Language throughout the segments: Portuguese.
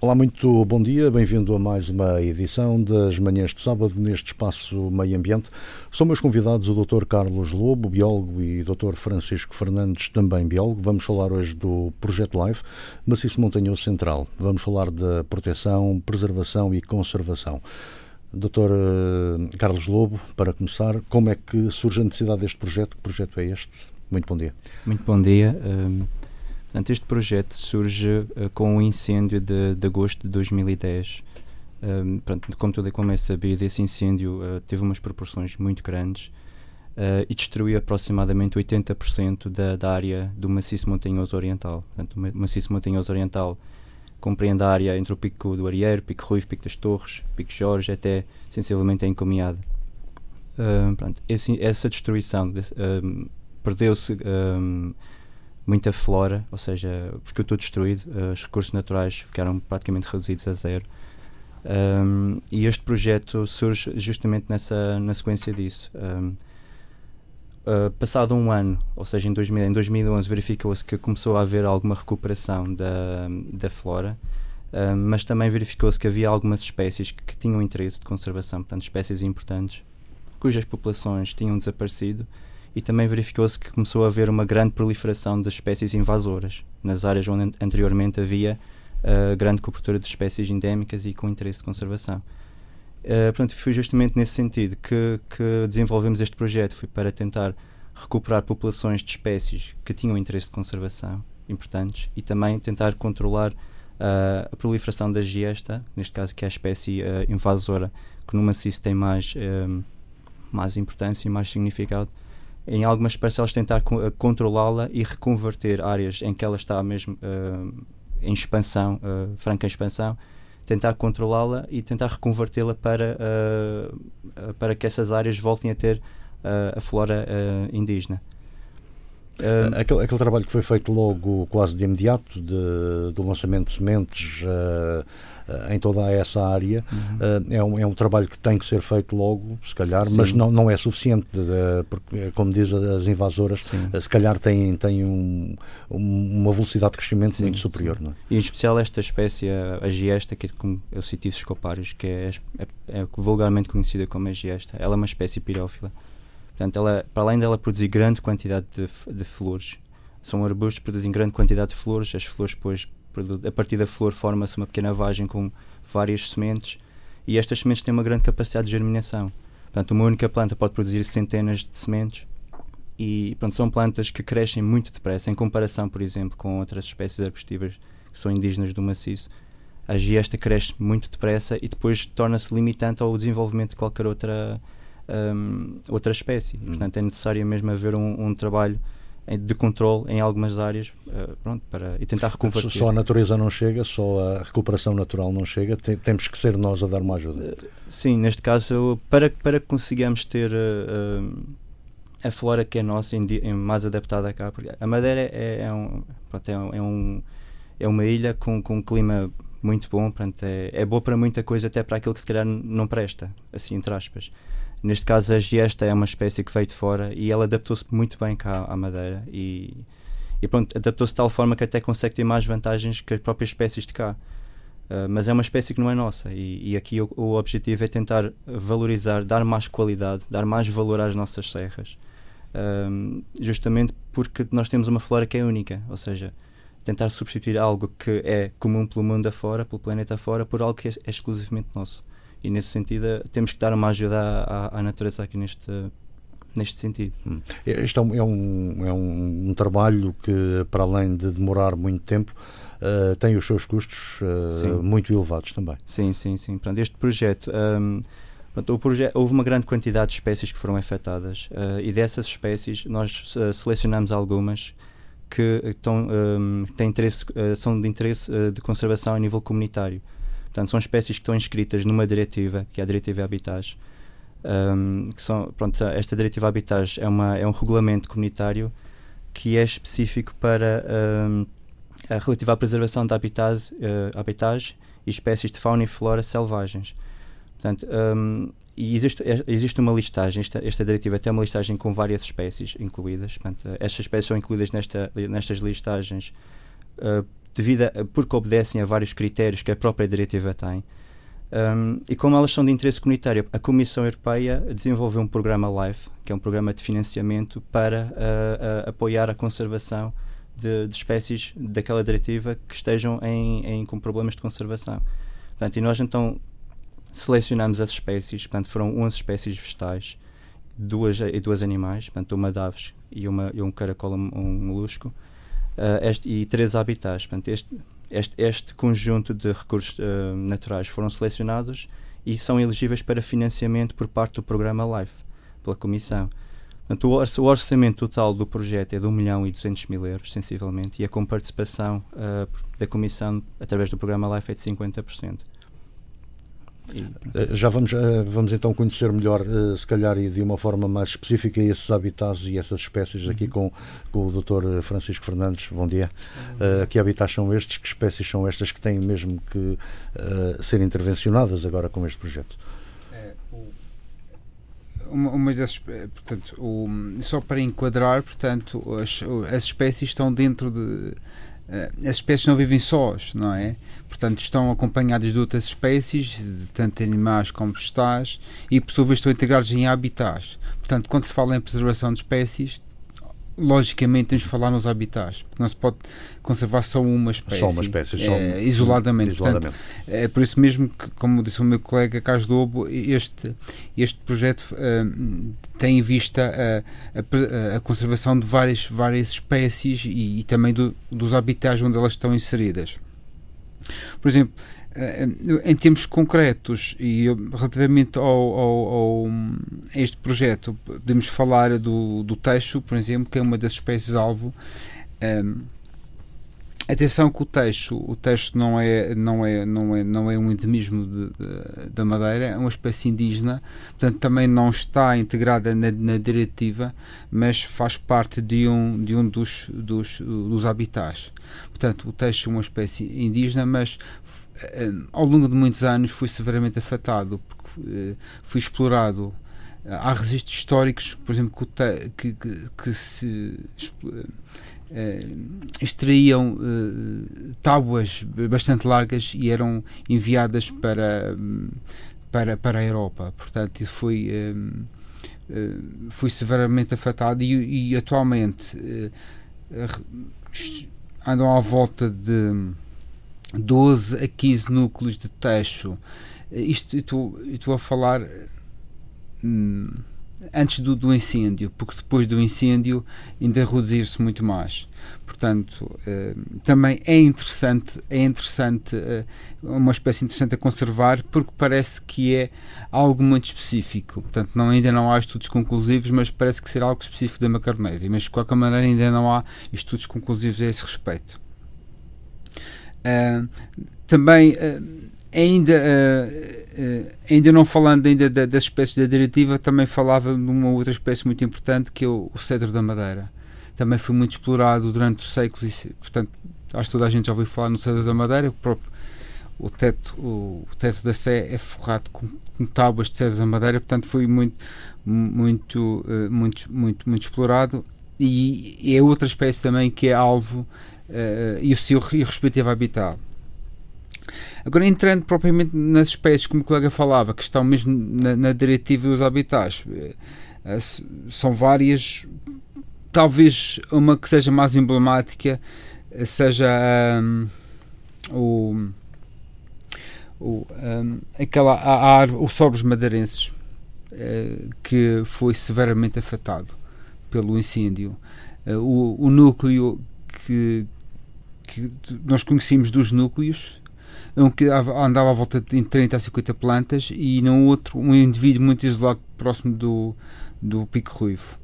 Olá, muito bom dia, bem-vindo a mais uma edição das manhãs de sábado neste espaço Meio Ambiente. São meus convidados o Dr. Carlos Lobo, biólogo, e o Dr. Francisco Fernandes, também biólogo. Vamos falar hoje do Projeto LIFE, Maciço Montanhoso Central. Vamos falar da proteção, preservação e conservação. Dr. Eh, Carlos Lobo, para começar, como é que surge a necessidade deste projeto? Que projeto é este? Muito bom dia. Muito bom dia. Um Portanto, este projeto surge uh, com o um incêndio de, de agosto de 2010. Um, pronto, como tudo como é sabido, esse incêndio uh, teve umas proporções muito grandes uh, e destruiu aproximadamente 80% da, da, área do maciço montanhoso oriental. Portanto, o maciço montanhoso oriental compreende a área entre o Pico do Arieiro, Pico Ruivo, Pico das Torres, Pico Jorge, até sensivelmente a Encomiada. Uh, pronto, esse, essa destruição perdeu-se muita flora, ou seja, ficou tudo destruído, uh, os recursos naturais ficaram praticamente reduzidos a zero. Um, e este projeto surge justamente nessa, na sequência disso. Um, uh, passado um ano, ou seja, em, 2000, em 2011, verificou-se que começou a haver alguma recuperação da, da flora, uh, mas também verificou-se que havia algumas espécies que, que, tinham interesse de conservação, portanto, espécies importantes, cujas populações tinham desaparecido e também verificou-se que começou a haver uma grande proliferação de espécies invasoras. Nas áreas onde anteriormente havia uh, grande cobertura de espécies endémicas e com interesse de conservação. Uh, portanto, foi justamente nesse sentido que, que desenvolvemos este projeto, foi para tentar recuperar populações de espécies que tinham interesse de conservação importantes e também tentar controlar uh, a proliferação da giesta, neste caso que é a espécie uh, invasora, que no maciço tem mais, mais importância e mais significado, em algumas parcelas tentar uh, controlá-la e reconverter áreas em que ela está mesmo uh, em expansão, uh, franca expansão, tentar controlá-la e tentar reconvertê-la para, para que essas áreas voltem a ter a flora indígena. Uh, aquele, aquele, trabalho que foi feito logo quase de imediato de, do lançamento de sementes uh, uh, em toda essa área uhum. é, um, é um trabalho que tem que ser feito logo, se calhar, Sim. mas não, não é suficiente, porque, como diz as invasoras, Sim. se calhar têm, têm um, uma velocidade de crescimento Sim, muito superior. Não é? E em especial esta espécie, a giesta, que é como eu cito escopários, que é, é, é vulgarmente conhecida como a giesta, ela é uma espécie pirófila. Portanto, ela, para além dela produzir grande quantidade de, de flores, são arbustos que produzem grande quantidade de flores, as flores depois, a partir da flor forma-se uma pequena vagem com várias sementes e estas sementes têm uma grande capacidade de germinação. Portanto, uma única planta pode produzir centenas de sementes e pronto, são plantas que crescem muito depressa em comparação, por exemplo, com outras espécies arbustivas que são indígenas do maciço. A giesta cresce muito depressa e depois torna-se limitante ao desenvolvimento de qualquer outra um, outra espécie. Hum. Portanto, é necessário mesmo haver um, um trabalho de controle em algumas áreas uh, pronto, para, e tentar reconverter. Só a natureza não chega, só a recuperação natural não chega, tem, temos que ser nós a dar uma ajuda. Uh, sim, neste caso, para, para que consigamos ter uh, a flora que é nossa, em, em, mais adaptada cá, porque a Madeira é, é, um, pronto, é, um, é, um, é uma ilha com, com um clima muito bom, pronto, é, é boa para muita coisa, até para aquilo que se calhar não presta, assim, entre aspas. Neste caso, a giesta é uma espécie que veio de fora e ela adaptou-se muito bem cá à Madeira e, e pronto, adaptou-se de tal forma que até consegue ter mais vantagens que as próprias espécies de cá. Uh, mas é uma espécie que não é nossa e, e aqui o, o, objetivo é tentar valorizar, dar mais qualidade, dar mais valor às nossas serras, uh, justamente porque nós temos uma flora que é única, ou seja, tentar substituir algo que é comum pelo mundo afora, pelo planeta afora, por algo que é exclusivamente nosso e nesse sentido temos que dar uma ajuda à, à natureza aqui neste neste sentido. Hum. Este é um, é, um, é um, trabalho que, para além de demorar muito tempo, uh, tem os seus custos uh, muito elevados também. Sim, sim, sim. Pronto, este projeto, um, pronto, o projeto, houve uma grande quantidade de espécies que foram afetadas uh, e dessas espécies nós selecionamos algumas que estão, um, têm interesse, são de interesse de conservação a nível comunitário. Portanto, são espécies que estão inscritas numa diretiva, que é a Diretiva Habitats. Um, que são, pronto, esta Diretiva Habitats é, é um regulamento comunitário que é específico para um, a relativa à preservação de habitats, uh, habitats e espécies de fauna e flora selvagens. Portanto, um, e existe, existe uma listagem, esta, esta diretiva tem uma listagem com várias espécies incluídas. Portanto, estas espécies são incluídas nesta, nestas listagens uh, devido a, porque obedecem a vários critérios que a própria diretiva tem. Um, e como elas são de interesse comunitário, a Comissão Europeia desenvolveu um programa LIFE, que é um programa de financiamento para uh, uh, apoiar a conservação de, de, espécies daquela diretiva que estejam em, em, com problemas de conservação. Portanto, e nós então selecionamos as espécies, portanto, foram 11 espécies vegetais duas, e duas animais, portanto, uma de aves e, uma, e um caracol, um, um molusco, este, e três habitats. Portanto, este, este, este conjunto de recursos uh, naturais foram selecionados e são elegíveis para financiamento por parte do programa LIFE, pela Comissão. Portanto, o orçamento total do projeto é de 1 milhão e 200 mil euros, sensivelmente, e a comparticipação uh, da Comissão através do programa LIFE é de 50%. Eh, já vamos, eh, vamos então conhecer melhor, eh, se calhar, e de uma forma mais específica, esses habitats e essas espécies aqui uhum. com, com o Dr. Francisco Fernandes. Bom dia. Uh, que habitats são estes? Que espécies são estas que têm mesmo que uh, ser intervencionadas agora com este projeto? É, uma, uma dessas, portanto, o, só para enquadrar, portanto, as, as espécies estão dentro de as espécies não vivem sós, não é? Portanto, estão acompanhadas de outras espécies, tanto animais como vegetais, e por sua vez estão integrados em habitats. Portanto, quando se fala em preservação de espécies, logicamente temos de falar nos habitats, porque não se pode conservar só uma espécie. Só uma espécie, é, isoladamente. isoladamente. Portanto, é por isso mesmo que, como disse o meu colega Carlos Lobo, este, este projeto uh, tem em vista a, a, a, conservação de várias, várias espécies e, e também do, dos habitats onde elas estão inseridas. Por exemplo, eh, em termos concretos e relativamente ao, ao, ao, a este projeto, podemos falar do, do teixo, por exemplo, que é uma das espécies-alvo. Um, atenção que o teixo, o teixo não é, não é, não é, não é um endemismo de, de, da Madeira, é uma espécie indígena, portanto também não está integrada na, na diretiva, mas faz parte de um, de um dos, dos, dos habitats. Portanto, o teixo é uma espécie indígena, mas eh, ao longo de muitos anos fui severamente afetado, porque uh, fui explorado. Há registros históricos, por exemplo, que, que, que se uh, extraíam uh, tábuas bastante largas e eram enviadas para, para, para a Europa. Portanto, isso foi, fui severamente afetado e, e atualmente andam à volta de 12 a 15 núcleos de texto. Isto estou a falar hum, antes do, do, incêndio, porque depois do incêndio ainda reduzir-se muito mais. Portanto, eh, também é interessante, é interessante, eh, uma espécie interessante a conservar, porque parece que é algo muito específico. Portanto, não, ainda não há estudos conclusivos, mas parece que será algo específico da macarnésia. Mas, de qualquer maneira, ainda não há estudos conclusivos a esse respeito. Uh, também uh, ainda uh, ainda não falando ainda da, das espécies da diretiva também falava de uma outra espécie muito importante que é o, o cedro da madeira também foi muito explorado durante os séculos e portanto acho que toda a gente já ouviu falar no cedro da madeira o próprio o teto o, o teto da sé é forrado com, com tábuas de cedro da madeira portanto foi muito muito muito muito muito explorado e, e é outra espécie também que é alvo uh, e o seu respectivo habitat. Agora, entrando propriamente nas espécies, como o colega falava, que estão mesmo na, na diretiva dos habitats, uh, são várias, talvez uma que seja mais emblemática seja um, o, o, um, aquela a, a, os sobres madeirenses uh, que foi severamente afetado pelo incêndio. Uh, o, o núcleo que, que nós conhecíamos dos núcleos, um que andava à volta de 30 a 50 plantas e no outro um indivíduo muito isolado próximo do, do Pico Ruivo.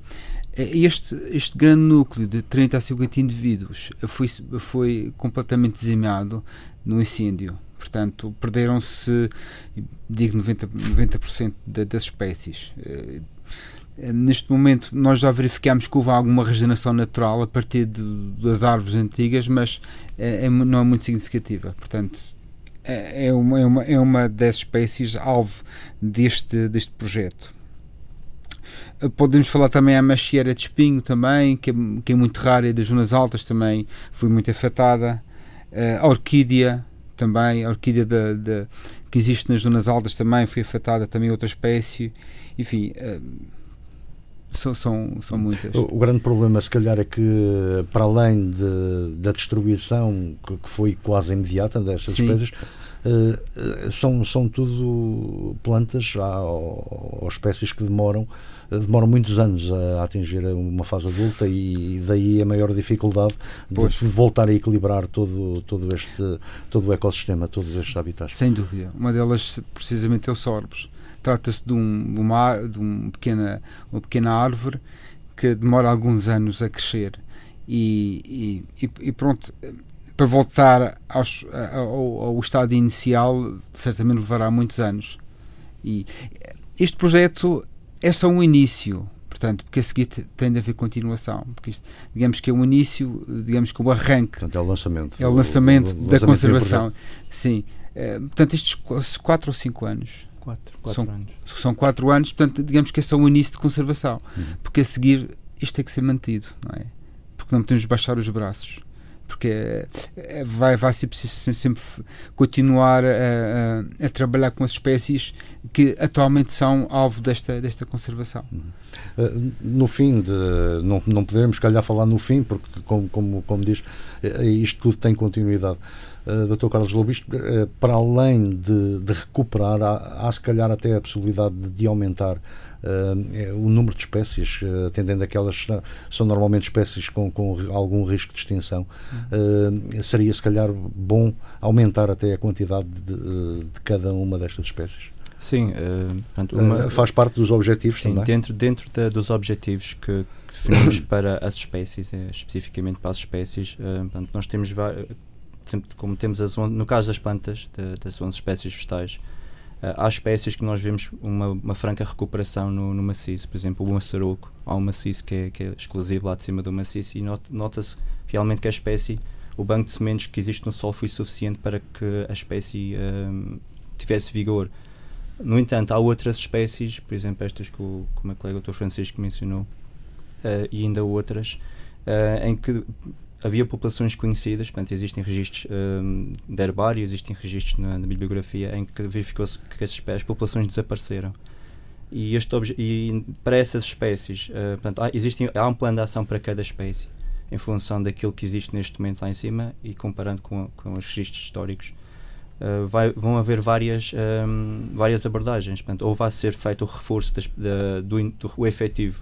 Este, este grande núcleo de 30 a 50 indivíduos foi, foi completamente dizimado no incêndio. Portanto, perderam-se, digo, 90%, 90 das espécies. Eh, neste momento nós já verificamos que houve alguma regeneração natural a partir de, das árvores antigas, mas é, é, não é muito significativa. Portanto, é, é, uma, é, uma, é uma das espécies alvo deste, deste projeto. Eh, podemos falar também a machieira de espinho também, que é, que é muito rara e das zonas altas também foi muito afetada. a orquídea também, a orquídea de, de, que existe nas zonas altas também foi afetada, também outra espécie, enfim, são, são, são muitas. O, o, grande problema, se calhar, é que, para além de, da destruição que, que, foi quase imediata destas Sim. espécies, uh, são, são tudo plantas ou, ou espécies que demoram demoram muitos anos a atingir uma fase adulta e daí a maior dificuldade de, de voltar a equilibrar todo, todo, este, todo o ecossistema, todos estes habitats. Sem dúvida. Uma delas, precisamente, é o sorbos. Trata-se de, um, uma, de um pequena, uma pequena árvore que demora alguns anos a crescer. E, e, e pronto, para voltar aos, ao, ao, estado inicial, certamente levará muitos anos. E este projeto é só um início, portanto, porque a seguir tem de haver continuação, porque isto, digamos que é um início, digamos que o um arranque. Portanto, é o lançamento. É o lançamento, o, o, o da lançamento conservação. Sim. Uh, portanto, estes quatro ou cinco anos Quatro, quatro são, anos. São quatro anos, portanto, digamos que é só o início de conservação. Uhum. Porque a seguir isto tem que ser mantido, não é? Porque não podemos baixar os braços. Porque é, é, vai, vai ser preciso sempre continuar a, a, a, trabalhar com as espécies que atualmente são alvo desta, desta conservação. Uhum. Uh, no fim, de, não, não podemos, calhar, falar no fim, porque, como, como, como diz, eh, isto tudo tem continuidade. Uh, Dr. Carlos Lobisto, uh, para além de, de recuperar, há, há, se calhar até a possibilidade de, de aumentar uh, o número de espécies, uh, atendendo aquelas que são normalmente espécies com, com algum risco de extinção. seria se calhar bom aumentar até a quantidade de, de cada uma destas espécies. Sim, uma, faz parte dos objetivos sim, também. Dentro, dentro de, dos objetivos que, que definimos para as espécies, especificamente para as espécies, nós temos como temos as no caso das plantas, de, das 11 espécies vegetais, uh, há espécies que nós vemos uma, uma franca recuperação no, no, maciço, por exemplo, o maçaroco, há um maciço que é, que é exclusivo lá de cima do maciço e nota-se realmente que a espécie, o banco de sementes que existe no solo foi suficiente para que a espécie um, tivesse vigor. No entanto, há outras espécies, por exemplo, estas que o, o meu colega Dr. Francisco mencionou, uh, e ainda outras, uh, em que havia populações conhecidas, portanto, existem registros um, de herbário, existem registros na, na bibliografia em que verificou-se que as, as populações desapareceram. E, este e para essas espécies, uh, portanto, há, existem, há um plano de ação para cada espécie, em função daquilo que existe neste momento lá em cima e comparando com, com os registros históricos. Uh, vai, vão haver várias, um, várias abordagens, portanto, ou vai ser feito o reforço das, da, do, do, do efetivo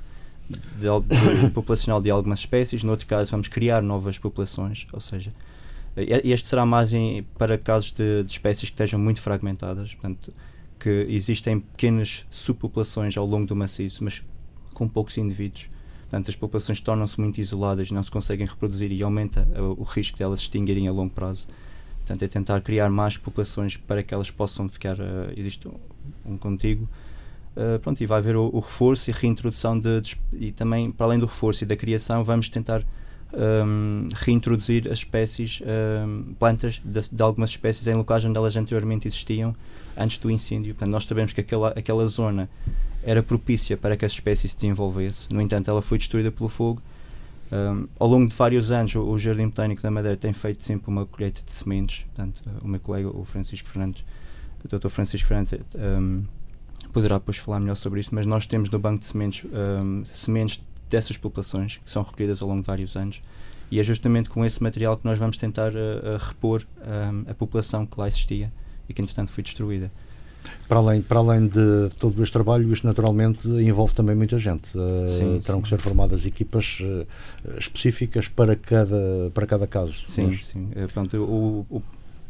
de, de, populacional de algumas espécies, no outro caso vamos criar novas populações, ou seja, este será mais em, para casos de, de, espécies que estejam muito fragmentadas, portanto, que existem pequenas subpopulações ao longo do maciço, mas com poucos indivíduos. Portanto, as populações tornam-se muito isoladas, não se conseguem reproduzir e aumenta o, o risco de elas se extinguirem a longo prazo. Portanto, é tentar criar mais populações para que elas possam ficar, uh, existe um, um contigo, Uh, pronto, e vai haver o, o, reforço e reintrodução de, de, e também para além do reforço e da criação vamos tentar um, reintroduzir as espécies um, plantas de, de, algumas espécies em locais onde elas anteriormente existiam antes do incêndio. Portanto nós sabemos que aquela, aquela zona era propícia para que as espécies se desenvolvesse. No entanto ela foi destruída pelo fogo. Um, ao longo de vários anos o, o, Jardim Botânico da Madeira tem feito sempre uma colheita de sementes. Portanto o meu colega o Francisco Fernandes o Dr. Francisco Fernandes poderá depois falar melhor sobre isso, mas nós temos no banco de sementes um, sementes dessas populações que são recolhidas ao longo de vários anos e é justamente com esse material que nós vamos tentar uh, uh, repor um, a população que lá existia e que entretanto foi destruída. Para além, para além de todo este trabalho, isto naturalmente envolve também muita gente. Uh, sim, terão sim. que ser formadas equipas uh, específicas para cada, para cada caso. Sim, mas... sim. Uh, pronto, o, o,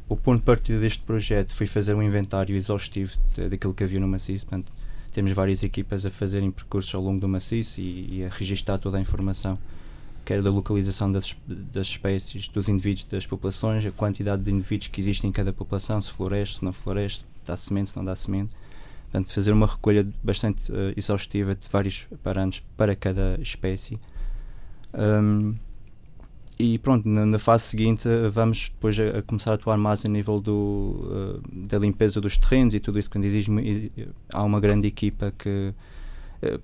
o ponto de partida deste projeto foi fazer um inventário exaustivo daquilo que havia no maciço. Portanto, temos várias equipas a fazerem percursos ao longo do maciço e, e a registar toda a informação, quer da localização das, das espécies, dos indivíduos, das populações, a quantidade de indivíduos que existem em cada população, se floresce, se não floresce, se dá semente, se não dá semente. Portanto, fazer uma recolha bastante uh, exaustiva de vários parâmetros para cada espécie. Um, e pronto, na, na, fase seguinte eh, vamos depois a, a, começar a atuar mais a nível do, uh, da limpeza dos terrenos e tudo isso quando existe há uma grande equipa que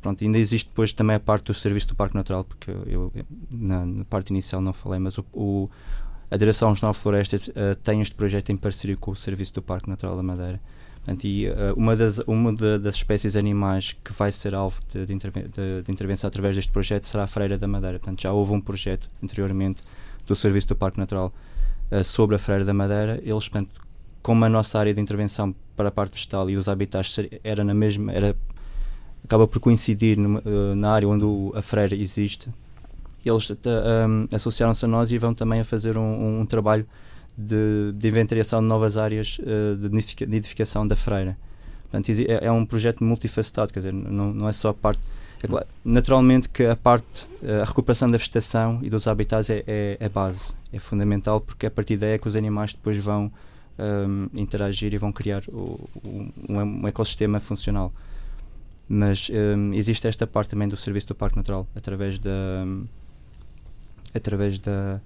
pronto, ainda existe depois também a parte do serviço do Parque Natural porque eu na, na parte inicial não falei, mas o, o a Direção Regional de Florestas uh, tem este projeto em parceria com o Serviço do Parque Natural da Madeira. E, uh, uma, das, uma de, das espécies animais que vai ser alvo de, de, de, de, intervenção através deste projeto será a freira da Madeira. Portanto, já houve um projeto anteriormente do Serviço do Parque Natural uh, sobre a freira da Madeira. Eles, portanto, como a nossa área de intervenção para a parte vegetal e os habitats era na mesma, era, acaba por coincidir numa, na área onde o, a freira existe, eles uh, um, associaram-se a nós e vão também a fazer um, um trabalho de, de, inventariação de novas áreas uh, de nidificação da freira. Portanto, é, é, um projeto multifacetado, quer dizer, não, não é só a parte. É claro, naturalmente que a parte, a recuperação da vegetação e dos habitats é, é, é base, é fundamental, porque a partir daí é que os animais depois vão um, interagir e vão criar o, um, um, ecossistema funcional. Mas um, existe esta parte também do serviço do Parque Natural, através da, através da,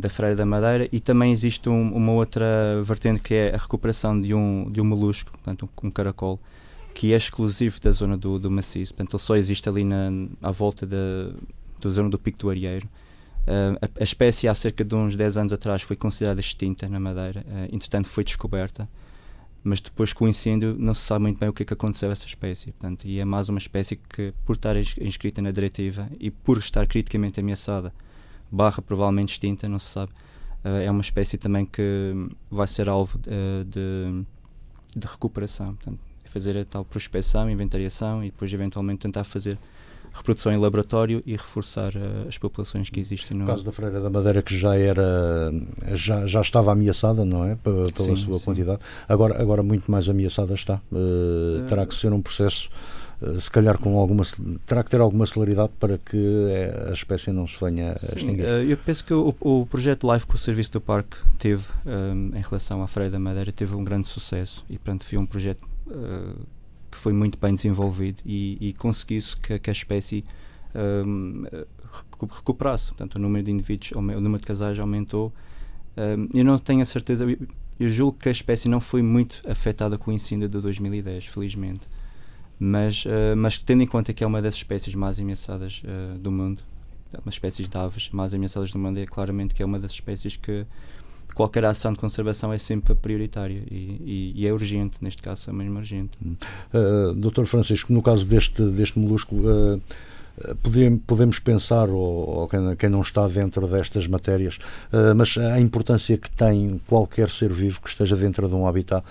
da Freira da Madeira e também existe um, uma outra vertente que é a recuperação de um, de um molusco, portanto um, um caracol, que é exclusivo da zona do, do maciço, portanto ele só existe ali na, à volta da, da zona do Pico do Arieiro. Uh, a, a, espécie há cerca de uns 10 anos atrás foi considerada extinta na Madeira, uh, entretanto foi descoberta mas depois com o incêndio não se sabe muito bem o que é que aconteceu a essa espécie. Portanto, e é mais uma espécie que, por estar inscrita na diretiva e por estar criticamente ameaçada, barra provavelmente extinta, não se sabe, uh, é uma espécie também que vai ser alvo uh, de, de recuperação. Portanto, fazer a tal prospecção, inventariação e depois eventualmente tentar fazer reprodução em laboratório e reforçar uh, as populações que existem no. No caso da Freira da Madeira, que já era já, já estava ameaçada, não é? P pela sim, sua sim. quantidade. Agora, agora muito mais ameaçada está. Uh, terá que ser um processo. Uh, se calhar com alguma terá que ter alguma celeridade para que a espécie não se venha a extinguir. eu penso que o, o projeto LIFE que o Serviço do Parque teve um, em relação à Freira da Madeira teve um grande sucesso e portanto foi um projeto que foi muito bem desenvolvido e, e conseguiu-se que, que, a espécie um, recuperasse. Portanto, o número de indivíduos, o número de casais aumentou. Um, eu não tenho a certeza, eu julgo que a espécie não foi muito afetada com o incêndio de 2010, felizmente. Mas, uh, mas tendo em conta que é uma das espécies mais ameaçadas uh, do mundo, uma espécies de aves mais ameaçadas do mundo, é claramente que é uma das espécies que qualquer ação de conservação é sempre prioritária e, e, e é urgente, neste caso é mesmo urgente. Uh, hum. Dr. Francisco, no caso deste, deste molusco, uh, podemos, pensar, ou, ou quem, não está dentro destas matérias, uh, mas a importância que tem qualquer ser vivo que esteja dentro de um habitat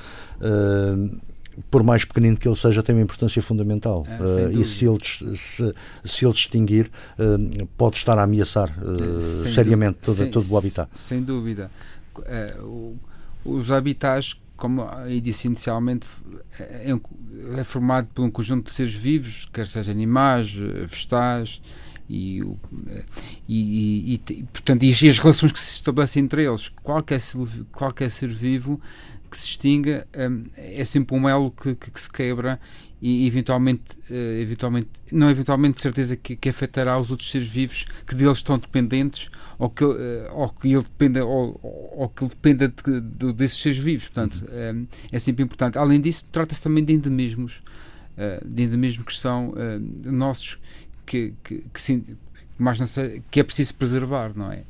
por mais pequenino que ele seja, tem uma importância fundamental. uh, e se ele, se, se ele extinguir, uh, pode estar a ameaçar uh, seriamente todo, sem, todo o habitat. Sem dúvida. É, os habitats, como eu disse inicialmente, é, é, formado por um conjunto de seres vivos, quer sejam animais, vegetais, e, e, e, e, portanto, e as relações que se estabelecem entre eles. Qualquer, qualquer ser vivo que se extinga um, é sempre um elo que, que, que se quebra e eventualmente, uh, eventualmente não eventualmente de certeza que, que afetará os outros seres vivos que deles estão dependentes ou que, uh, ou que ele dependa ou, ou que dependa de, de, desses seres vivos. Portanto uhum. é, é sempre importante. Além disso trata-se também de endemismos uh, de endemismos que são nossos que, que, que, mais não sei, que é preciso preservar não é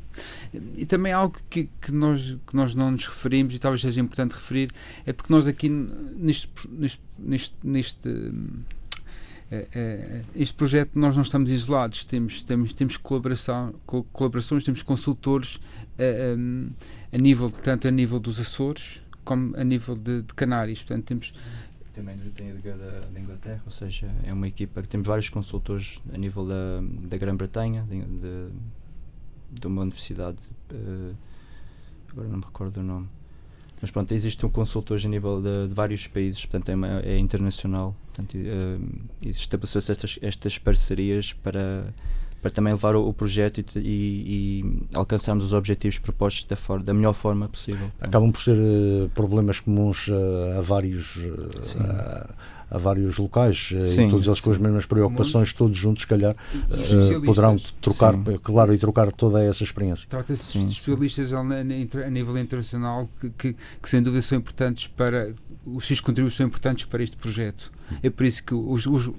e também algo que, que, nós, que nós não nos referimos e talvez seja importante referir é porque nós aqui neste, neste, neste, neste é, é, este projeto nós não estamos isolados, temos, temos, temos colaboração, colaborações, temos consultores a, a, a nível, tanto a nível dos Açores como a nível de, de Canários. Portanto, temos também tem a da, da Inglaterra, ou seja, é uma equipa que temos vários consultores a nível da, da Grã-Bretanha, de uma universidade, uh, agora não me recordo o nome. Mas pronto, existe um consultor a nível de, de vários países, portanto é, uma, é internacional. Portanto, uh, estabeleceu-se estas, estas parcerias para, para também levar o, o projeto e, e, e, alcançarmos os objetivos propostos da, for, da melhor forma possível. Acabam por ser uh, problemas comuns a vários a vários locais eh, Sim. e todos eles com as mesmas preocupações, todos juntos, se calhar, uh, poderão trocar, Sim. claro, e trocar toda essa experiência. Trata-se de especialistas a, a nível internacional que, que, que, sem dúvida, são importantes para. Os seus contributos são importantes para este projeto. É por isso que os, os,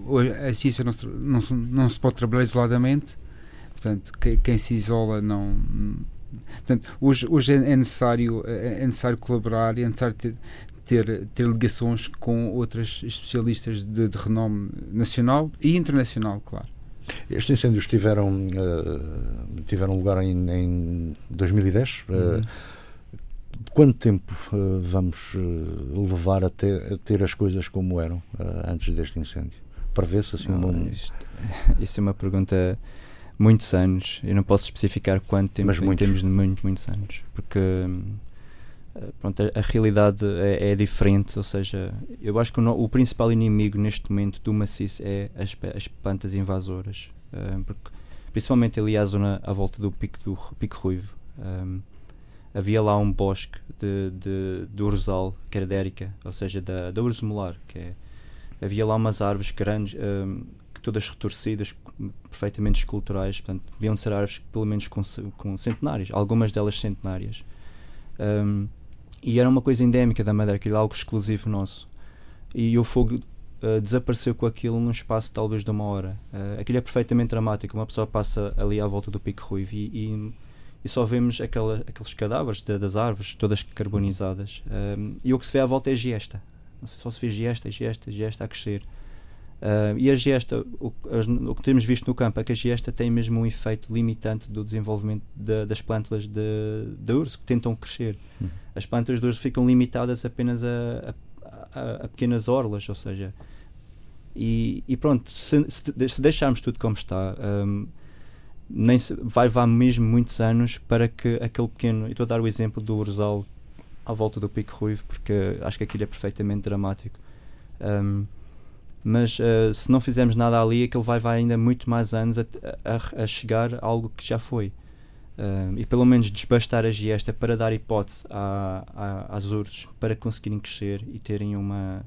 a ciência não se, não, se, não se pode trabalhar isoladamente. Portanto, quem, quem se isola não Portanto, hoje, hoje é, necessário, é necessário colaborar, é necessário ter, ter, ter ligações com outras especialistas de, de renome nacional e internacional, claro. Estes incêndios tiveram, uh, tiveram lugar em, em 2010. Uhum. Uh, quanto tempo uh, vamos levar até a ter as coisas como eram antes deste incêndio? Para ver se assim. Não, um... isto, isso é uma pergunta. Muitos anos. Eu não posso especificar quanto tempo, Mas muitos. em termos de muito, muitos anos. Porque pronto, a, a realidade é, é, diferente, ou seja, eu acho que o, o, principal inimigo neste momento do maciço é as, as plantas invasoras, uh, porque, principalmente ali à zona à volta do Pico, do, pico Ruivo. Um, havia lá um bosque de, de, de urzal, que era dérica, ou seja, da, da urso molar, que é, havia lá umas árvores grandes, um, todas retorcidas, perfeitamente esculturais, portanto, deviam ser árvores pelo menos com, com centenárias, algumas delas centenárias. Um, e era uma coisa endémica da Madeira, aquilo algo exclusivo nosso. E o fogo uh, desapareceu com aquilo num espaço talvez de uma hora. Uh, aquilo é perfeitamente dramático. Uma pessoa passa ali à volta do Pico Ruivo e, e, e só vemos aquela, aqueles cadáveres de, das árvores, todas carbonizadas. Um, e o que se vê à volta é giesta. Só se vê giesta, giesta, giesta a crescer. Uh, e a gesta, o, o, que temos visto no campo é que a gesta tem mesmo um efeito limitante do desenvolvimento de, das plantas de, de urso que tentam crescer. Hum. As plantas de urso ficam limitadas apenas a, a, a pequenas orlas, ou seja, e, e pronto, se, se, deixarmos tudo como está, um, nem se, vai levar mesmo muitos anos para que aquele pequeno. E estou a dar o exemplo do urzal à volta do Pico Ruivo, porque acho que aquilo é perfeitamente dramático. Um, mas uh, se não fizermos nada ali, aquilo vai levar ainda muito mais anos a, a, a chegar a algo que já foi. Uh, e pelo menos desbastar a giesta para dar hipótese a, a, às ursos para conseguirem crescer e terem uma.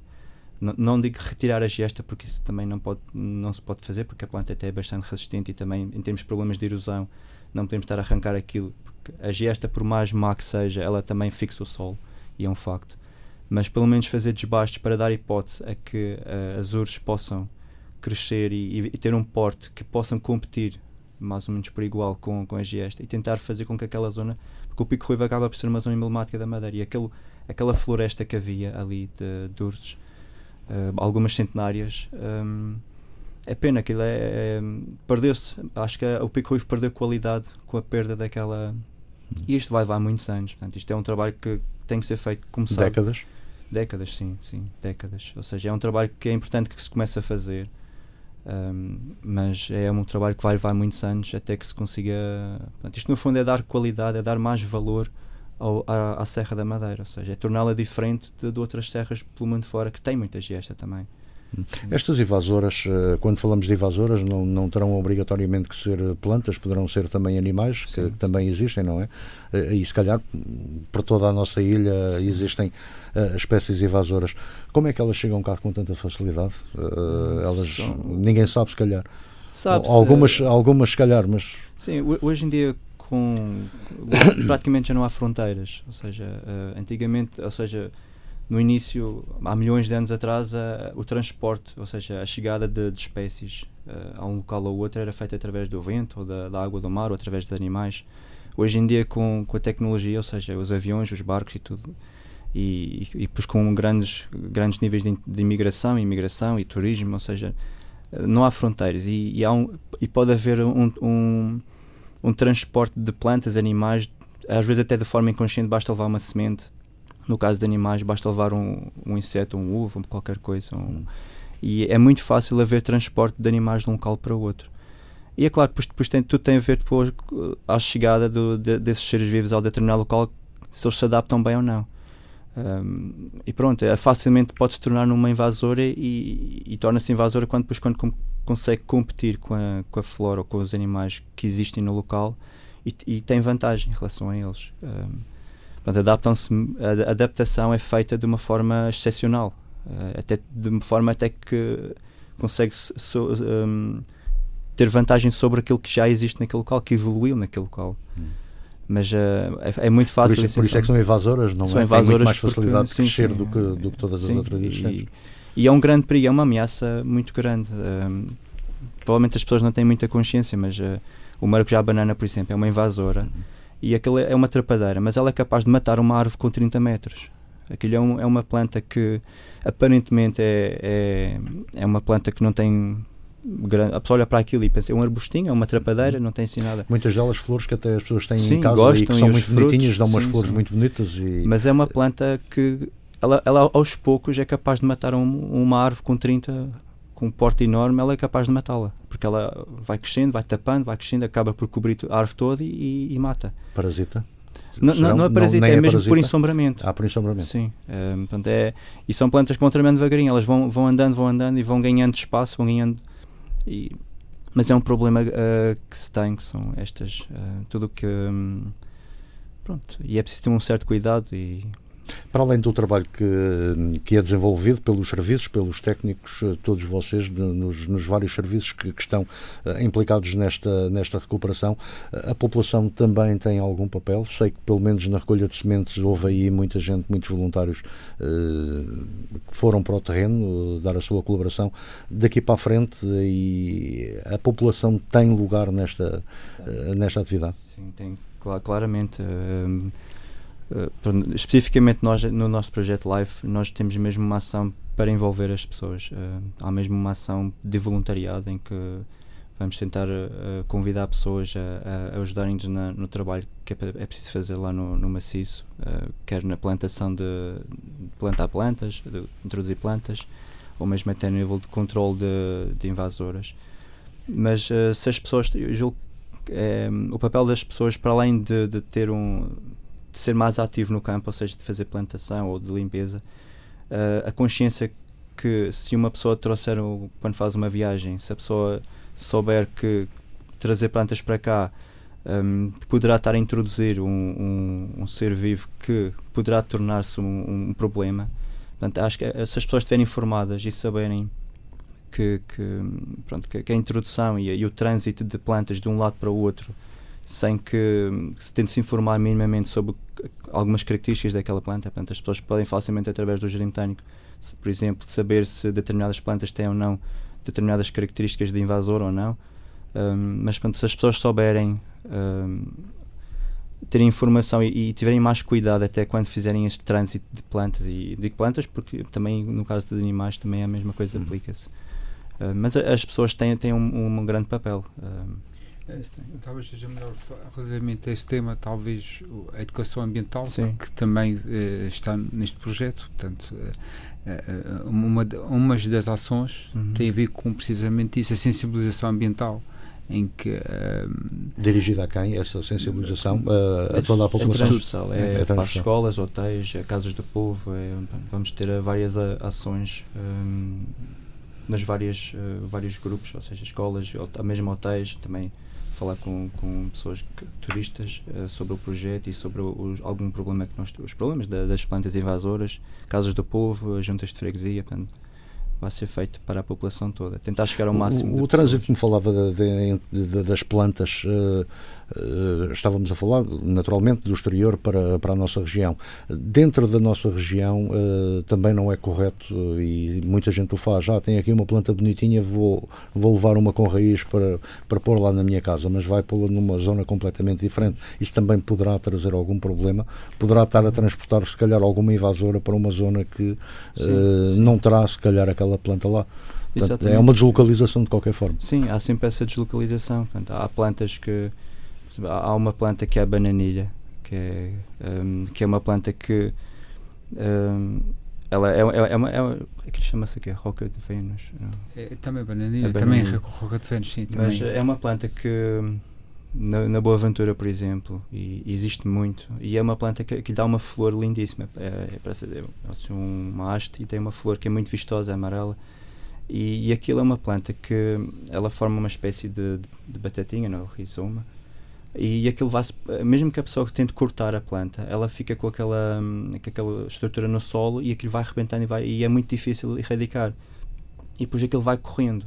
Não, não digo retirar a giesta, porque isso também não, pode, não se pode fazer, porque a planta até é bastante resistente e também, em termos de problemas de erosão, não podemos estar a arrancar aquilo, porque a giesta, por mais má que seja, ela também fixa o solo, e é um facto mas pelo menos fazer desbastos para dar hipótese a que uh, as URSS possam crescer e, e, ter um porte que possam competir mais ou menos por igual com, com a Giesta e tentar fazer com que aquela zona, porque o Pico Ruivo acaba por ser uma zona emblemática da Madeira e aquele, aquela floresta que havia ali de, de uh, algumas centenárias, um, é pena que ele é, é perdeu-se. Acho que o Pico Ruivo perdeu qualidade com a perda daquela. E isto vai levar muitos anos. Portanto, isto é um trabalho que tem que ser feito, começar. Décadas? Décadas, sim, sim, décadas. Ou seja, é um trabalho que é importante que se comece a fazer, um, mas é um trabalho que vai levar muitos anos até que se consiga. Portanto, isto no fundo é dar qualidade, é dar mais valor ao, à, à Serra da Madeira, ou seja, é torná-la diferente de, de, outras serras pelo mundo fora que tem muita gesta também. Estas invasoras, eh, quando falamos de invasoras, não, não terão obrigatoriamente que ser plantas, poderão ser também animais, que, que também existem, não é? Eh, e se calhar por toda a nossa ilha Sim. existem uh, espécies invasoras. Como é que elas chegam cá com tanta facilidade? Uh, elas, ninguém sabe, se calhar. Sabe algumas, algumas, se calhar, mas. Sim, hoje em dia com praticamente já não há fronteiras, ou seja, uh, antigamente, ou seja, no início, há milhões de anos atrás, uh, o transporte, ou seja, a chegada de, de espécies uh, a um local ou outro era feita através do vento, ou da, da, água do mar, ou através de animais. Hoje em dia, com, com a tecnologia, ou seja, os aviões, os barcos e tudo, e, e, depois com grandes, grandes níveis de, de imigração, imigração e turismo, ou seja, não há fronteiras e, e, há um, e pode haver um, um, um transporte de plantas, animais, às vezes até de forma inconsciente, basta levar uma semente no caso de animais, basta levar um, um inseto, um uva, qualquer coisa. Um, e é muito fácil haver transporte de animais de um local para outro. E é claro depois, depois tem, tudo tem a ver depois à chegada do, de, desses seres vivos ao determinado local, se eles se adaptam bem ou não. Um, e pronto, é, facilmente pode se tornar uma invasora e, e torna-se invasora quando, depois, quando com, consegue competir com a, com a flora ou com os animais que existem no local e, e tem vantagem em relação a eles. Um, Portanto, adaptam-se, a adaptação é feita de uma forma excepcional, uh, até de uma forma até que consegue so, um, ter vantagem sobre aquilo que já existe naquele local, que evoluiu naquele local. Hum. Mas uh, é, é, muito fácil. Por isso, por isso é que são invasoras, não são é? Invasoras Tem muito mais facilidade porque, de crescer sim, do, que, do que todas sim, as outras e, e, é um grande perigo, é uma ameaça muito grande. Um, provavelmente as pessoas não têm muita consciência, mas uh, o maracujá banana, por exemplo, é uma invasora. Uhum e aquilo é uma trapadeira, mas ela é capaz de matar uma árvore com 30 metros. Aquilo é, um, é uma planta que aparentemente é, é, é uma planta que não tem grande, a pessoa olha para aquilo e pensa, é um arbustinho, é uma trapadeira, não tem assim nada. Muitas delas flores que até as pessoas têm sim, em casa gostam, e que são muito frutos, bonitinhas, dão umas sim, flores sim. muito bonitas. E... Mas é uma planta que ela, ela aos poucos é capaz de matar um, uma árvore com 30 com um porte enorme, ela é capaz de matá-la, porque ela vai crescendo, vai tapando, vai crescendo, acaba por cobrir a árvore toda e, e mata. Parasita? Não, não, não, é parasita, é, é mesmo parasita? por ensombramento. Ah, por ensombramento. Sim. É, portanto, é, e são plantas que vão tremendo devagarinho, elas vão, vão andando, vão andando e vão ganhando espaço, vão ganhando. E, mas é um problema uh, que se tem, que são estas. Uh, tudo que. Um, pronto. E é preciso ter um certo cuidado e para além do trabalho que, que é desenvolvido pelos serviços, pelos técnicos, eh, todos vocês, nos, nos vários serviços que, que, estão eh, implicados nesta, nesta recuperação, eh, a população também tem algum papel. Sei que, pelo menos na recolha de sementes, houve aí muita gente, muitos voluntários que foram para o terreno dar a sua colaboração. Daqui para a frente, e a população tem lugar nesta, nesta atividade? Sim, tem, claramente. Uh, especificamente nós no nosso projeto Life nós temos mesmo uma ação para envolver as pessoas. Uh, há mesmo uma ação de voluntariado em que vamos tentar uh, convidar pessoas a, a ajudarem-nos no trabalho que é, é, preciso fazer lá no, no maciço quer na plantação de, de plantar plantas de introduzir plantas ou mesmo até no nível de controle de, de invasoras. Mas se as pessoas eu julgo é, o papel das pessoas para além de, de ter um de ser mais ativo no campo, ou seja, de fazer plantação ou de limpeza, uh, a consciência que se uma pessoa trouxer, quando faz uma viagem, se a pessoa souber que trazer plantas para cá um, poderá estar a introduzir um, um, ser vivo que poderá tornar-se um, problema. Portanto, acho que se as pessoas estiverem informadas e saberem que, que, pronto, que, que a introdução e, e, o trânsito de plantas de um lado para o outro sem que se tente se informar minimamente sobre algumas características daquela planta. Portanto, as pessoas podem facilmente, através do jardim botânico, por exemplo, saber se determinadas plantas têm ou não determinadas características de invasor ou não. Um, mas, portanto, se as pessoas souberem um, terem informação e, e, tiverem mais cuidado até quando fizerem este trânsito de plantas e de plantas, porque também no caso de animais também é a mesma coisa uhum. aplica-se. Uh, mas as pessoas têm, têm um, um grande papel. Uh, talvez seja melhor relativamente a esse tema, talvez a educação ambiental, que, que, também eh, está neste projeto. Portanto, eh, eh, uma, uma das ações uhum. tem a ver com precisamente isso, a sensibilização ambiental em que uh, dirigida a quem essa sensibilização? Uh, a toda a população. é transversal, é, é, para as escolas, hotéis, casas do povo é, vamos ter várias ações um, nas várias uh, vários grupos, ou seja, escolas, mesmo hotéis também falar com, com pessoas turistas uh, sobre o projeto e sobre os, algum problema que nós os problemas da, das plantas invasoras, casas do povo, juntas de freguesia, portanto, vai ser feito para a população toda. Tentar chegar ao máximo. O, o trânsito que me falava de, de, de, das plantas Uh, estávamos a falar naturalmente do exterior para, para a nossa região. Dentro da nossa região uh, também não é correto uh, e muita gente o faz. Ah, tem aqui uma planta bonitinha, vou, vou levar uma com raiz para, para pôr lá na minha casa, mas vai pô-la numa zona completamente diferente. Isso também poderá trazer algum problema, poderá estar a transportar se calhar alguma invasora para uma zona que sim, sim. não terá se calhar aquela planta lá. Portanto, é uma deslocalização de qualquer forma. Sim, há sempre essa deslocalização. Portanto, há plantas que há uma planta que é a bananilha, que é, um, que é uma planta que um, ela é, é, é uma. É, é que chama-se aqui? Roca de Vênus? É, também bananilha, é também é roca de Vênus, sim. Mas é uma planta que na, na Boa Ventura, por exemplo, e, existe muito, e é uma planta que, que dá uma flor lindíssima. É, é, parece é, assim, uma haste e tem uma flor que é muito vistosa, é amarela. E, e aquilo é uma planta que ela forma uma espécie de, de batatinha, não, rizoma, e aquilo vai mesmo que a pessoa tente cortar a planta ela fica com aquela, com aquela estrutura no solo e aquilo vai arrebentando e, vai, e é muito difícil erradicar. E depois aquilo vai correndo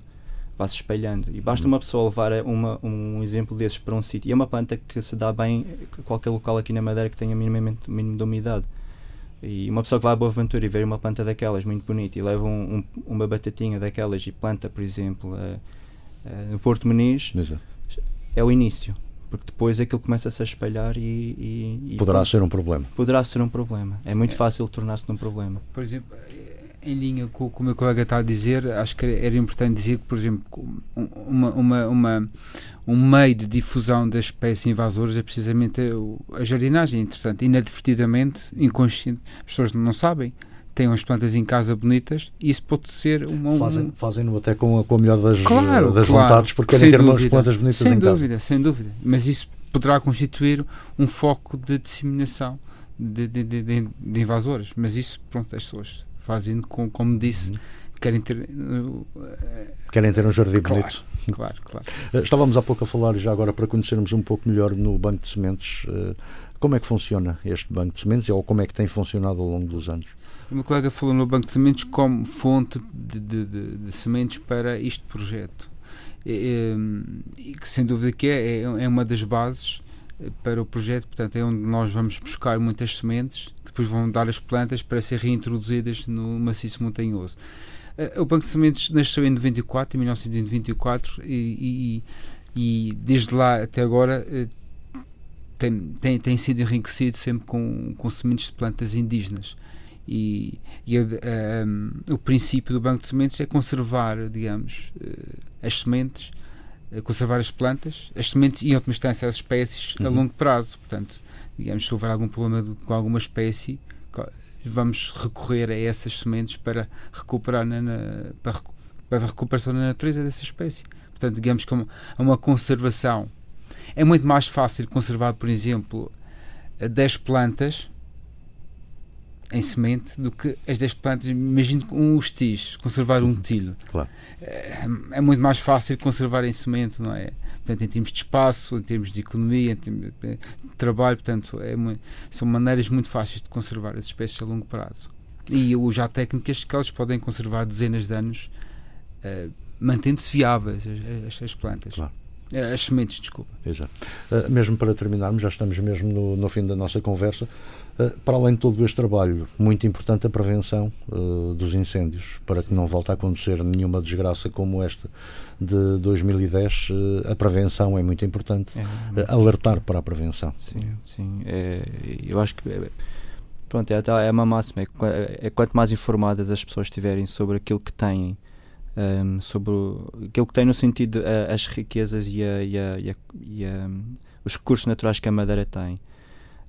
vai se espalhando. E basta uma pessoa levar uma, um exemplo desses para um sítio. E é uma planta que se dá bem a qualquer local aqui na Madeira que tenha minimamente mínimo de umidade. E uma pessoa que vai a Boa Ventura e vê uma planta daquelas muito bonita e leva um, um, uma batatinha daquelas e planta por exemplo no Porto Meniz é o início porque depois aquilo começa-se a espalhar e, e, e poderá ser um problema. Poderá ser um problema. É muito é. fácil tornar-se num problema. Por exemplo, em linha com o que o meu colega está a dizer, acho que era importante dizer que, por exemplo, uma, uma, uma um meio de difusão das espécies invasoras é precisamente a, a jardinagem. Entretanto, inadvertidamente, inconsciente, as pessoas não sabem têm umas plantas em casa bonitas e isso pode ser uma. Um... Fazem, até com a, com a melhor das, claro, das claro, vontades, porque querem ter umas plantas bonitas sem em dúvida, casa. Sem dúvida, mas isso poderá constituir um foco de disseminação de, de, de, de invasoras. Mas isso, pronto, as pessoas fazem, com, como disse, uhum. querem ter. Uh, querem ter um jardim claro, bonito. Claro, claro. Uh, estávamos há pouco a falar, já agora para conhecermos um pouco melhor no Banco de Sementes, uh, como é que funciona este Banco de Sementes ou como é que tem funcionado ao longo dos anos? O meu colega falou no Banco de Sementes como fonte de, de, de, de sementes para este projeto. E, que sem dúvida que é, é, é uma das bases eh, para o projeto, portanto é onde nós vamos buscar muitas sementes que depois vão dar as plantas para ser reintroduzidas no maciço montanhoso. Eh, o Banco de Sementes nasceu em 94, em 1994 e, e, e desde lá até agora eh, tem, tem, tem sido enriquecido sempre com, com sementes de plantas indígenas e, e um, o princípio do banco de sementes é conservar, digamos, uh, as sementes, uh, conservar as plantas, as sementes e, em última instância, as espécies uhum. a longo prazo. Portanto, digamos, se houver algum problema de, com alguma espécie, vamos recorrer a essas sementes para recuperar na, na, para, para a recuperação da natureza dessa espécie. Portanto, digamos que é uma, uma conservação. É muito mais fácil conservar, por exemplo, 10 plantas em semente do que as 10 plantas. Imagino um hostis, conservar um tilo. Claro. É, é, muito mais fácil conservar em semente, não é? Portanto, em termos de espaço, em termos de economia, em termos de trabalho, portanto, é muito, são maneiras muito fáceis de conservar as espécies a longo prazo. E já há técnicas que elas podem conservar dezenas de anos, uh, mantendo-se viáveis as, as plantas. Claro. Eh, as sementes, desculpa. Exato. Uh, mesmo para terminarmos, já estamos mesmo no, no fim da nossa conversa. Uh, para além de todo este trabalho, muito importante a prevenção uh, dos incêndios, para que não volte a acontecer nenhuma desgraça como esta de 2010. a prevenção é muito importante. É, é alertar para a prevenção. Sim, sim. É, eu acho que. É, pronto, é, é uma máxima. É, é, quanto mais informadas as pessoas estiverem sobre aquilo que têm um, sobre o, aquilo que tem no sentido de, as riquezas e, a, e, a, e, a, os recursos naturais que a Madeira tem.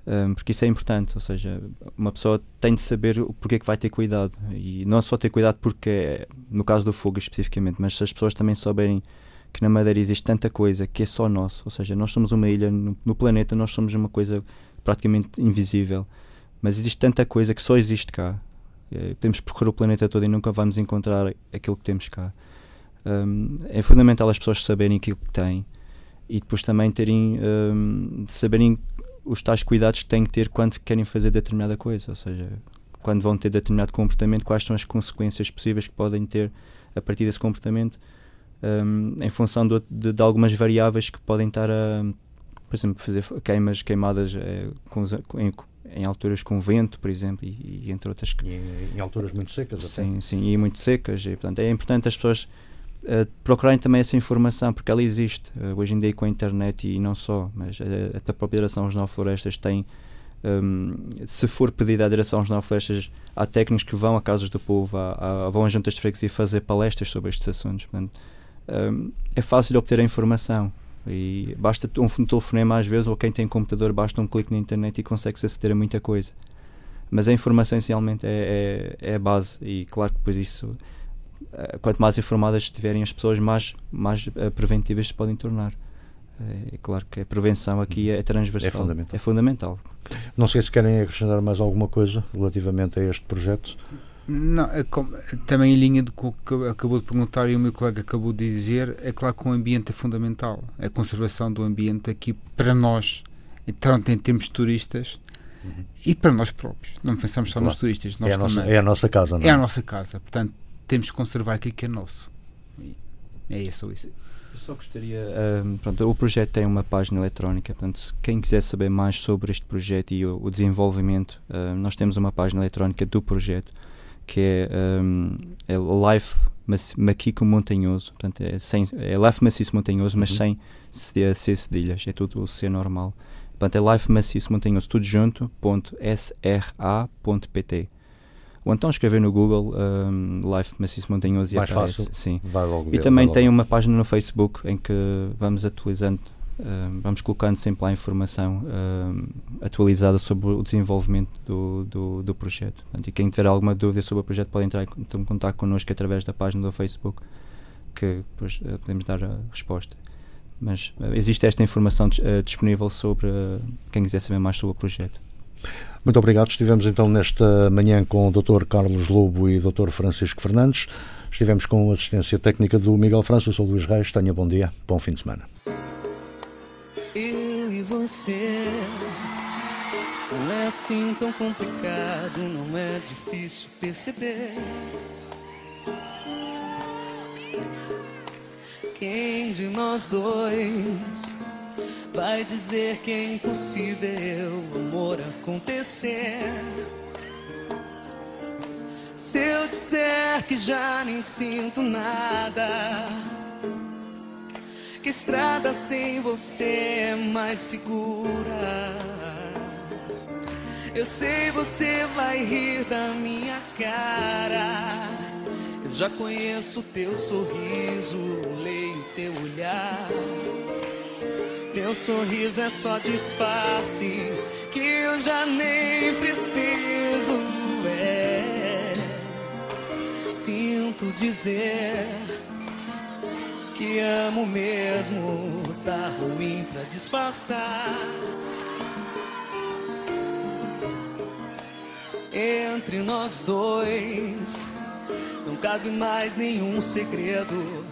Um, porque isso é importante, ou seja, uma pessoa tem de saber o porquê que vai ter cuidado e não só ter cuidado porque no caso do fogo especificamente, mas se as pessoas também souberem que na Madeira existe tanta coisa que é só nosso, ou seja, nós somos uma ilha no, no planeta, nós somos uma coisa praticamente invisível, mas existe tanta coisa que só existe cá é, podemos percorrer o planeta todo e nunca vamos encontrar aquilo que temos cá. Um, é fundamental as pessoas saberem aquilo que têm e depois também terem um, saberem os tais cuidados que têm que ter quando querem fazer determinada coisa, ou seja, quando vão ter determinado comportamento, quais são as consequências possíveis que podem ter a partir desse comportamento, um, em função de, de, de, algumas variáveis que podem estar a, por exemplo, fazer queimas, queimadas é, com, em, em alturas com vento, por exemplo, e, e entre outras. E em alturas muito secas, Sim, até. sim, e muito secas. E, portanto, é importante as pessoas uh, procurarem também essa informação, porque ela existe uh, hoje em dia com a internet e não só, mas a, a própria Direção Regional Florestas tem. Um, se for pedido à Direção Regional Florestas, há técnicos que vão a casas do povo, há, há, vão a juntas de freguesia fazer palestras sobre estes assuntos. Portanto, um, é fácil de obter a informação. E basta um telefonema às vezes, ou quem tem computador, basta um clique na internet e consegue-se aceder a muita coisa. Mas a informação essencialmente é, é, é, a base, e claro que depois isso, eh, quanto mais informadas estiverem as pessoas, mais, mais eh, preventivas se podem tornar. É, é claro que a prevenção aqui é transversal. É fundamental. É fundamental. Não sei se querem acrescentar mais alguma coisa relativamente a este projeto. Não, é como, também em linha do que acabou de perguntar e o meu colega acabou de dizer, é claro que o ambiente é fundamental. A conservação do ambiente aqui para nós, tanto em termos de turistas uhum. e para nós próprios. Não pensamos só claro. nos turistas. Nós é, a nossa, é a nossa casa, não é? É a nossa casa. Portanto, temos que conservar aquilo que é nosso. E é isso. isso. Eu só gostaria. Um, pronto, o projeto tem uma página eletrónica, portanto, quem quiser saber mais sobre este projeto e o, o desenvolvimento, um, nós temos uma página eletrónica do projeto que é, um, é life maquico montanhoso, portanto é, sem, é life maciço montanhoso, mas Uhum. sem C cedilhas, é tudo o C normal. Portanto é life maciço montanhoso, tudo junto, ponto sra.pt. Ou então escrever no Google um, Life Maciço Montanhoso e Mais aparece. fácil. Sim. Vai logo E também tem logo. uma página no Facebook em que vamos atualizando, um, vamos colocando sempre lá informação um, atualizada sobre o desenvolvimento do, do, do projeto. Portanto, e quem tiver alguma dúvida sobre o projeto pode entrar em con- em contato connosco através da página do Facebook, que depois eh, podemos dar a resposta. Mas eh, existe esta informação eh, disponível sobre quem quiser saber mais sobre o projeto. Muito obrigado. Estivemos então nesta manhã com o Dr. Carlos Lobo e Dr. Francisco Fernandes. Estivemos com a assistência técnica do Miguel França. Eu sou o Luís Reis. Tenha bom dia. Bom fim de semana. Eu e você não é assim tão complicado, não é difícil perceber. Quem de nós dois vai dizer que é impossível o amor acontecer? Se eu disser que já nem sinto nada que estrada sem você é mais segura. Eu sei você vai rir da minha cara. Eu já conheço teu sorriso, leio teu olhar. Teu sorriso é só disfarce que eu já nem preciso. É, sinto dizer que amo mesmo, tá ruim pra disfarçar. Entre nós dois não cabe mais nenhum segredo,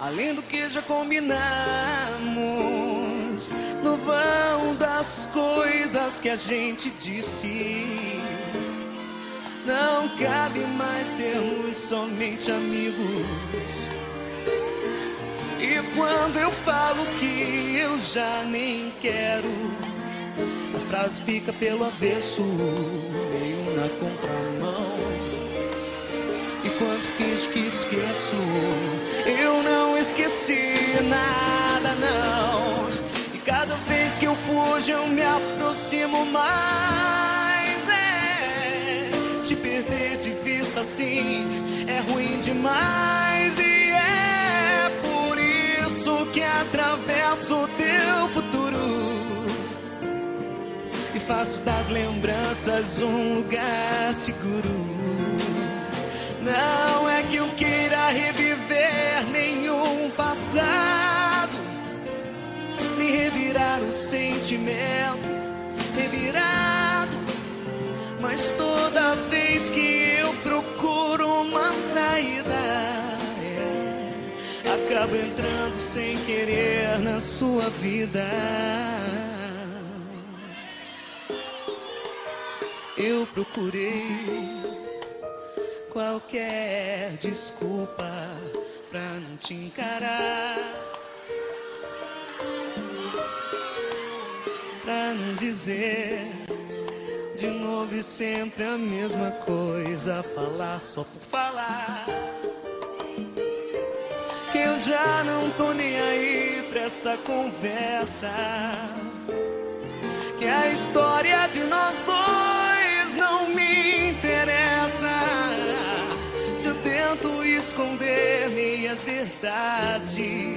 além do que já combinamos. No vão das coisas que a gente disse. Não cabe mais sermos somente amigos. E quando eu falo que eu já nem quero, a frase fica pelo avesso, meio na contramão. E quando fiz que esqueço, eu não esqueci nada, não. Que eu fujo, eu me aproximo mais. É, te perder de vista assim é ruim demais. E é por isso que atravesso o teu futuro e faço das lembranças um lugar seguro. Não é que eu queira reviver nenhum passado, revirar o sentimento revirado. Mas toda vez que eu procuro uma saída, é, acabo entrando sem querer na sua vida. Eu procurei qualquer desculpa pra não te encarar. Não dizer de novo e sempre a mesma coisa, falar só por falar. Que eu já não tô nem aí pra essa conversa. Que a história de nós dois não me interessa. Tento esconder meias verdades,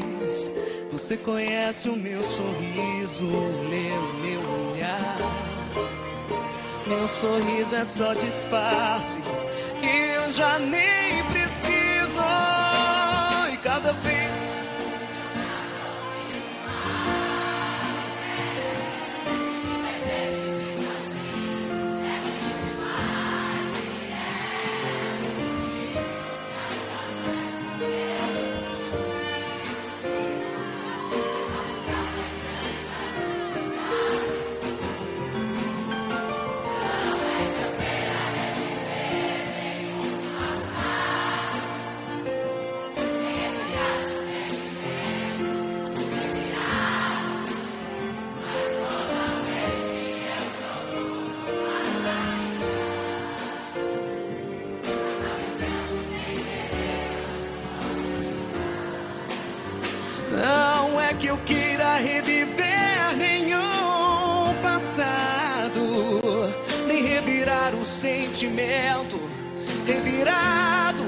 você conhece o meu sorriso, o meu olhar. Meu sorriso é só disfarce que eu já nem preciso. Sentimento revirado.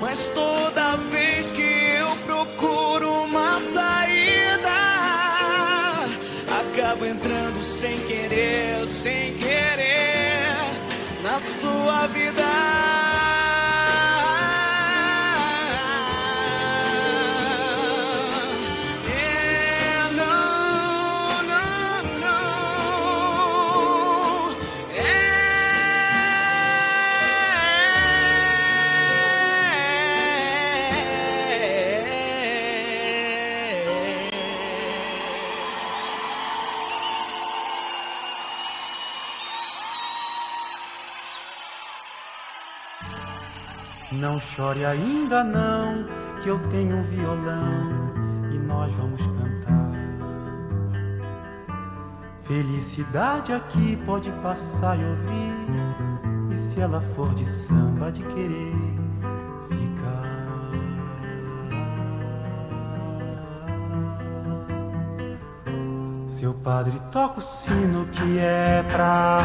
Mas toda vez que eu procuro uma saída, acabo entrando sem querer, sem querer na sua vida. Chore ainda não, que eu tenho um violão e nós vamos cantar. Felicidade aqui pode passar e ouvir, e se ela for de samba de querer ficar. Seu padre toca o sino que é pra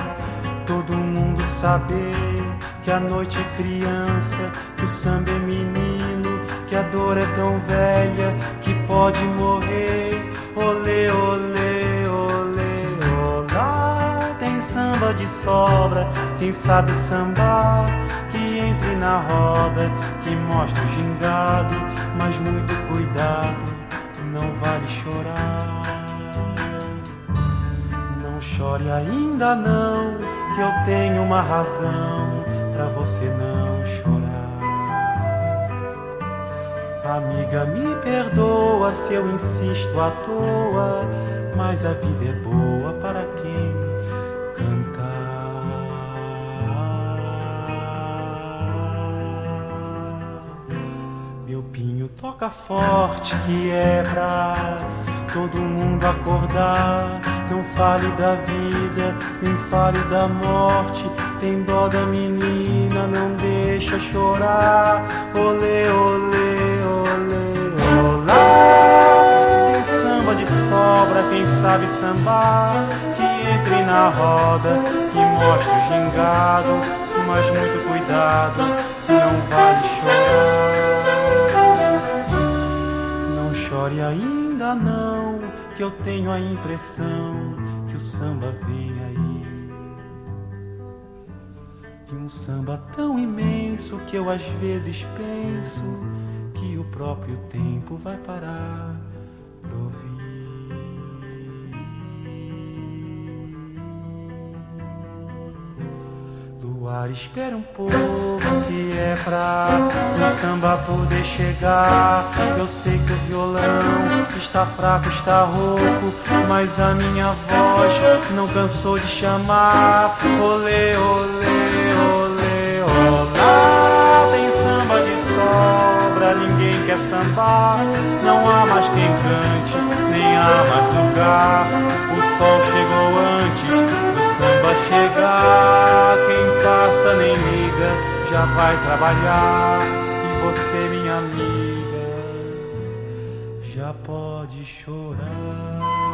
todo mundo saber que a noite é criança, que o samba é menino, que a dor é tão velha que pode morrer. Olê, olê, olê, olá. Tem samba de sobra, quem sabe sambar, que entre na roda, que mostre o gingado, mas muito cuidado, não vale chorar. Não chore ainda não, que eu tenho uma razão pra você não chorar. Amiga, me perdoa se eu insisto à toa, mas a vida é boa para quem canta. Meu pinho toca forte que é pra todo mundo acordar. Não fale da vida, nem fale da morte tem dó da menina, não deixa chorar. Olê, olê, olê, olá. Tem samba de sobra, quem sabe sambar. Que entre na roda, que mostre o gingado. Mas muito cuidado, não vale chorar. Não chore ainda não, que eu tenho a impressão que o samba vem aí. De um samba tão imenso que eu às vezes penso que o próprio tempo vai parar pra ouvir. Luar, espera um pouco que é pra o samba poder chegar. Eu sei que o violão está fraco, está rouco, mas a minha voz não cansou de chamar. Olê, olê, sambar. Não há mais quem cante, nem há mais lugar. O sol chegou antes samba chegar, quem passa nem liga, já vai trabalhar. E você, minha amiga, já pode chorar.